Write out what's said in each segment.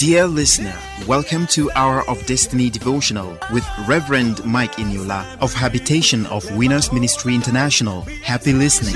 Dear listener, welcome to Hour of Destiny devotional with Reverend Mike Eniola of Habitation of Winners Ministry International. Happy listening.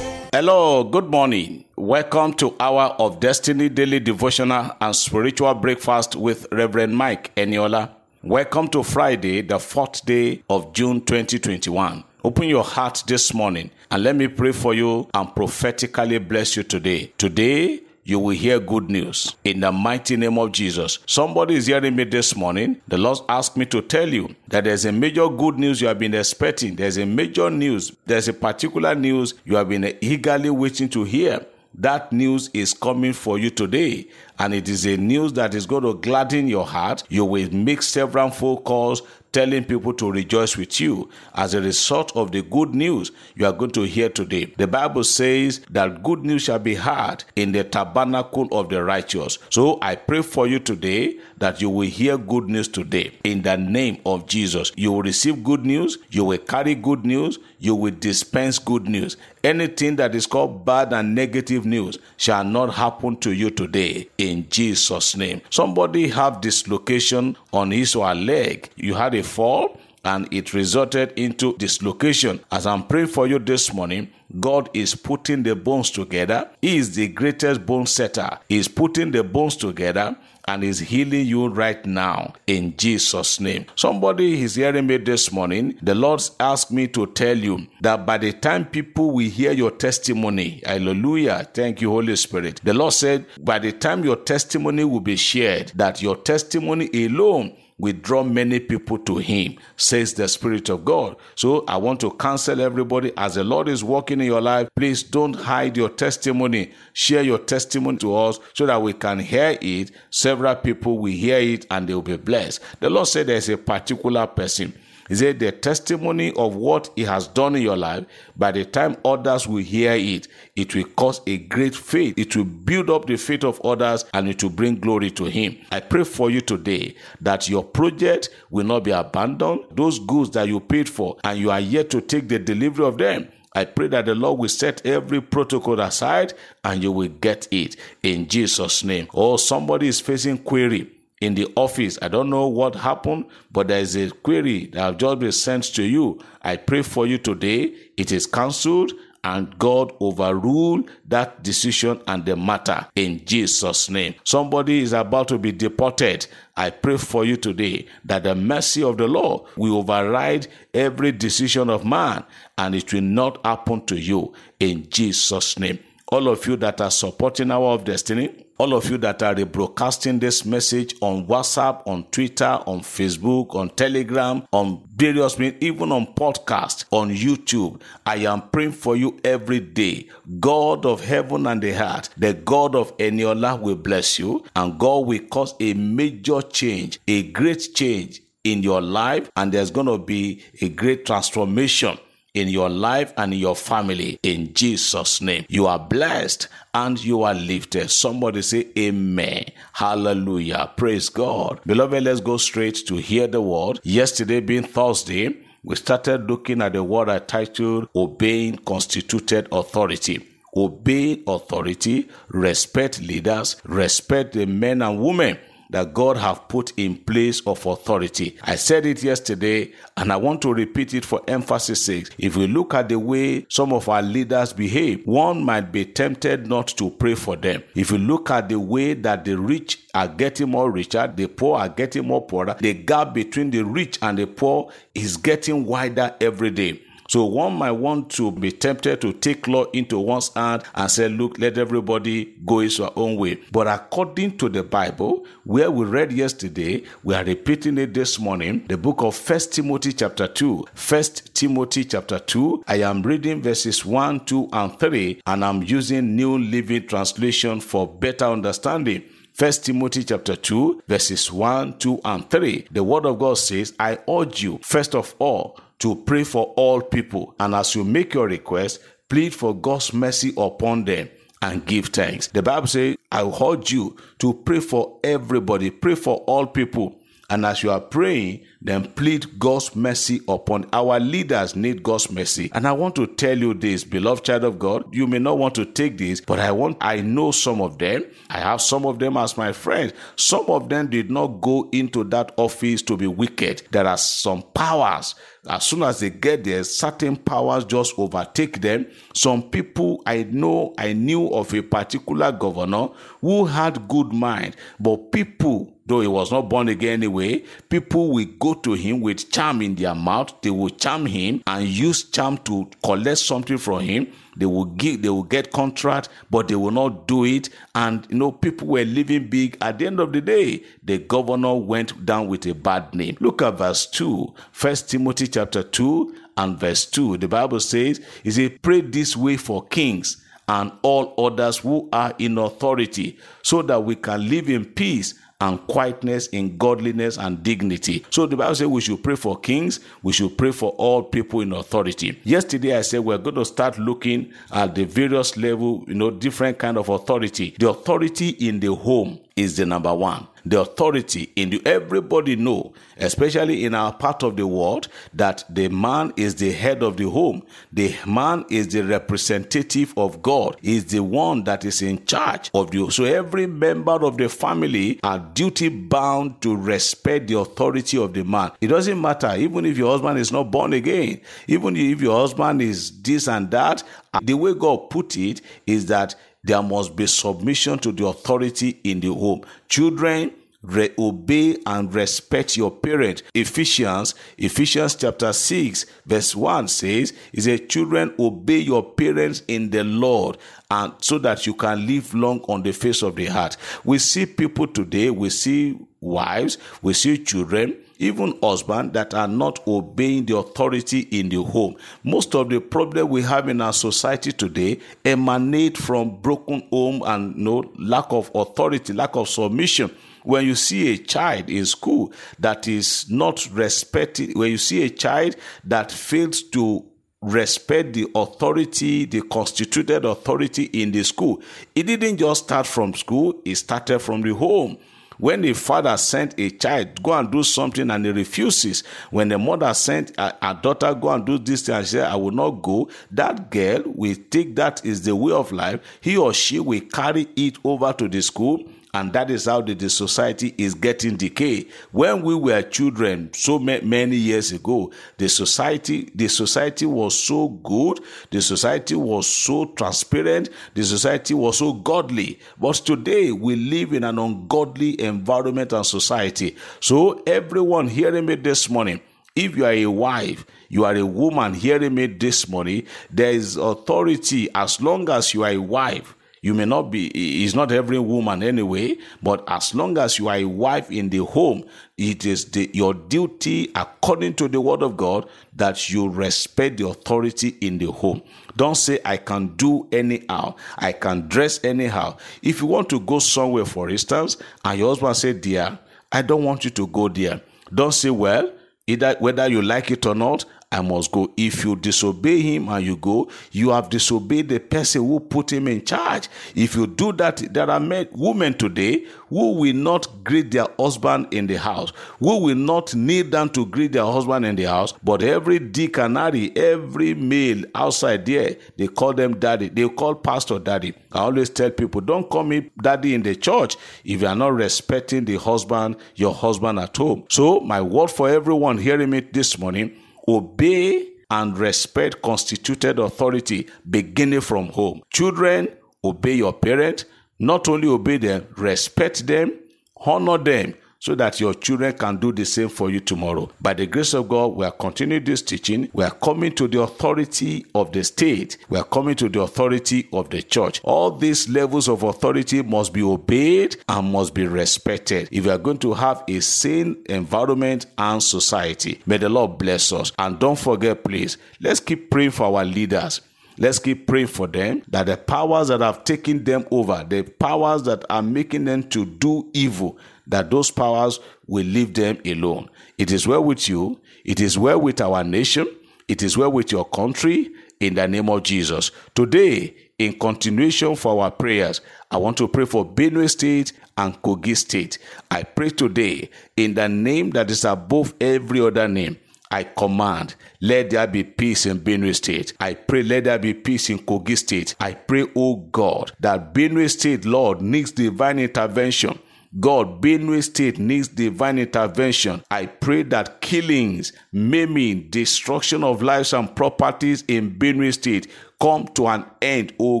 Hello, good morning. Welcome to Hour of Destiny Daily Devotional and Spiritual Breakfast with Reverend Mike Eniola. Welcome to Friday, the fourth day of June 2021. Open your heart this morning and let me pray for you and prophetically bless you today. Today, you will hear good news in the mighty name of Jesus. Somebody is hearing me this morning. The Lord asked me to tell you that there's a major good news you have been expecting. There's a major news. There's a particular news you have been eagerly waiting to hear. That news is coming for you today, and it is a news that is going to gladden your heart. You will make several phone calls telling people to rejoice with you as a result of the good news you are going to hear today. The Bible says that good news shall be heard in the tabernacle of the righteous. So I pray for you today that you will hear good news today in the name of Jesus. You will receive good news, you will carry good news, you will dispense good news. Anything that is called bad and negative news shall not happen to you today in Jesus' name. Somebody have dislocation on his or her leg. You had a fall and it resulted into dislocation. As I'm praying for you this morning, God is putting the bones together. He is the greatest bone setter. He is putting the bones together and is healing you right now in Jesus' name. Somebody is hearing me this morning. The Lord asked me to tell you that by the time people will hear your testimony, hallelujah, thank you, Holy Spirit. The Lord said, by the time your testimony will be shared, that your testimony alone will draw many people to him, says the Spirit of God. So I want to counsel everybody as the Lord is working in your life, please don't hide your testimony. Share your testimony to us so that we can hear it. Several people will hear it and they will be blessed. The Lord said there's a particular person. He said the testimony of what he has done in your life, by the time others will hear it, it will cause a great faith. It will build up the faith of others and it will bring glory to him. I pray for you today that your project will not be abandoned. Those goods that you paid for and you are yet to take the delivery of them. I pray that the Lord will set every protocol aside and you will get it in Jesus' name. Or somebody is facing query in the office. I don't know what happened, but there is a query that have just been sent to you. I pray for you today. It is cancelled and God overrule that decision and the matter in Jesus' name. Somebody is about to be deported. I pray for you today that the mercy of the Lord will override every decision of man and it will not happen to you in Jesus' name. All of you that are supporting our of destiny, all of you that are rebroadcasting this message on WhatsApp, on Twitter, on Facebook, on Telegram, on various means, even on podcast, on YouTube. I am praying for you every day. God of heaven and the heart, the God of Eniola will bless you, and God will cause a major change, a great change in your life, and there's going to be a great transformation in your life and your family in Jesus' name. You are blessed and you are lifted. Somebody say amen. Hallelujah. Praise God. Beloved, let's go straight to hear the word. Yesterday being Thursday, we started looking at the word I titled Obeying Constituted Authority. Obey authority, respect leaders, respect the men and women that God have put in place of authority. I said it yesterday and I want to repeat it for emphasis sake. If we look at the way some of our leaders behave, one might be tempted not to pray for them. If you look at the way that the rich are getting more richer, the poor are getting more poorer, the gap between the rich and the poor is getting wider every day. So one might want to be tempted to take law into one's hand and say, look, let everybody go his own way. But according to the Bible, where we read yesterday, we are repeating it this morning, the book of First Timothy chapter 2. First Timothy chapter 2. I am reading verses 1, 2, and 3, and I'm using New Living Translation for better understanding. First Timothy chapter 2, verses 1, 2, and 3. The word of God says, I urge you, first of all, to pray for all people. And as you make your request, plead for God's mercy upon them and give thanks. The Bible says, I urge you to pray for everybody, pray for all people. And as you are praying, then plead God's mercy upon our leaders need God's mercy. And I want to tell you this, beloved child of God, you may not want to take this, but I want I know some of them. I have some of them as my friends. Some of them did not go into that office to be wicked. There are some powers as soon as they get there, certain powers just overtake them. Some people I know, I knew of a particular governor who had good mind, but people, though he was not born again anyway, people will go to him with charm in their mouth. They will charm him and use charm to collect something from him they will give, they will get contract, but they will not do it. And you know, people were living big. At the end of the day, the governor went down with a bad name. Look at verse 2, First Timothy chapter 2 and verse 2. The Bible says, Is said, pray this way for kings and all others who are in authority, so that we can live in peace and quietness in godliness and dignity. So the Bible says we should pray for kings, we should pray for all people in authority. Yesterday I said we're going to start looking at the various level, you know, different kind of authority. The authority in the home is the number one. The authority in the everybody know especially in our part of the world that the man is the head of the home. The man is the representative of god. Is the one that is in charge of the so every member of the family are duty bound to respect the authority of the man. It doesn't matter even if your husband is not born again even if your husband is this and that the way god put it is that there must be submission to the authority in the home. Children, Re- obey and respect your parent. Ephesians, Ephesians chapter 6, verse 1 says, is a children obey your parents in the Lord and so that you can live long on the face of the earth. We see people today, we see wives, we see children, even husbands that are not obeying the authority in the home. Most of the problem we have in our society today emanate from broken home and no lack of authority, lack of submission when you see a child in school that is not respected, when you see a child that fails to respect the authority, the constituted authority in the school, it didn't just start from school, it started from the home. When the father sent a child, go and do something and he refuses. When the mother sent a, a daughter, go and do this thing and say, I will not go, that girl will take that is the way of life. He or she will carry it over to the school and that is how the, the society is getting decay. When we were children, so many years ago, the society, the society was so good, the society was so transparent, the society was so godly. But today we live in an ungodly environment and society. So everyone hearing me this morning, if you are a wife, you are a woman hearing me this morning, there is authority as long as you are a wife you may not be, it's not every woman anyway, but as long as you are a wife in the home, it is the, your duty, according to the word of God, that you respect the authority in the home. Don't say, I can do anyhow, I can dress anyhow. If you want to go somewhere, for instance, and your husband say, Dear, I don't want you to go there. Don't say, Well, either whether you like it or not, I must go. If you disobey him and you go, you have disobeyed the person who put him in charge. If you do that, there are men, women today who will not greet their husband in the house, who will not kneel down to greet their husband in the house, but every and every male outside there, they call them daddy. They call pastor daddy. I always tell people, don't call me daddy in the church if you are not respecting the husband, your husband at home. So my word for everyone hearing me this morning, obey and respect constituted authority beginning from home. Children, obey your parents. Not only obey them, respect them, honor them, so that your children can do the same for you tomorrow. By the grace of God, we are continuing this teaching. We are coming to the authority of the state. We are coming to the authority of the church. All these levels of authority must be obeyed and must be respected if we are going to have a sane environment and society. May the Lord bless us. And don't forget, please, let's keep praying for our leaders. Let's keep praying for them that the powers that have taken them over, the powers that are making them to do evil, that those powers will leave them alone. It is well with you. It is well with our nation. It is well with your country in the name of Jesus. Today, in continuation for our prayers, I want to pray for Benue State and Kogi State. I pray today in the name that is above every other name. I command, let there be peace in Benue State. I pray, let there be peace in Kogi State. I pray, oh God, that Benue State, Lord, needs divine intervention. God, Benue State needs divine intervention. I pray that killings, maiming, destruction of lives and properties in Benue State come to an end, O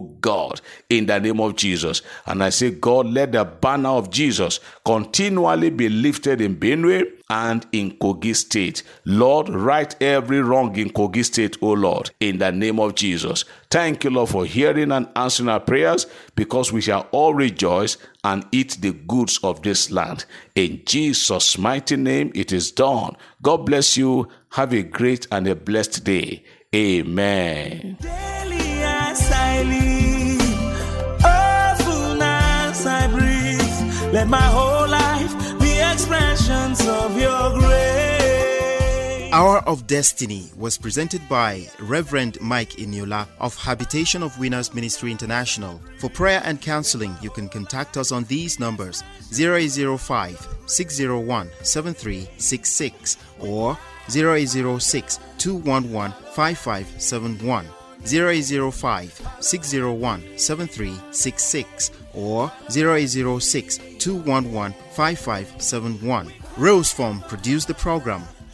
God, in the name of Jesus. And I say, God, let the banner of Jesus continually be lifted in Benue and in Kogi State. Lord, right every wrong in Kogi State, O Lord, in the name of Jesus. Thank you, Lord, for hearing and answering our prayers because we shall all rejoice and eat the goods of this land. In Jesus' mighty name, it is done. God bless you. Have a great and a blessed day. Amen. Let my whole life be expressions of your grace. Hour of Destiny was presented by Reverend Mike Eniola of Habitation of Winners Ministry International. For prayer and counseling, you can contact us on these numbers 0805 601 7366 or 0806 211 5571. 0805 601 7366 or 0806 211 5571. Rose Form produced the program.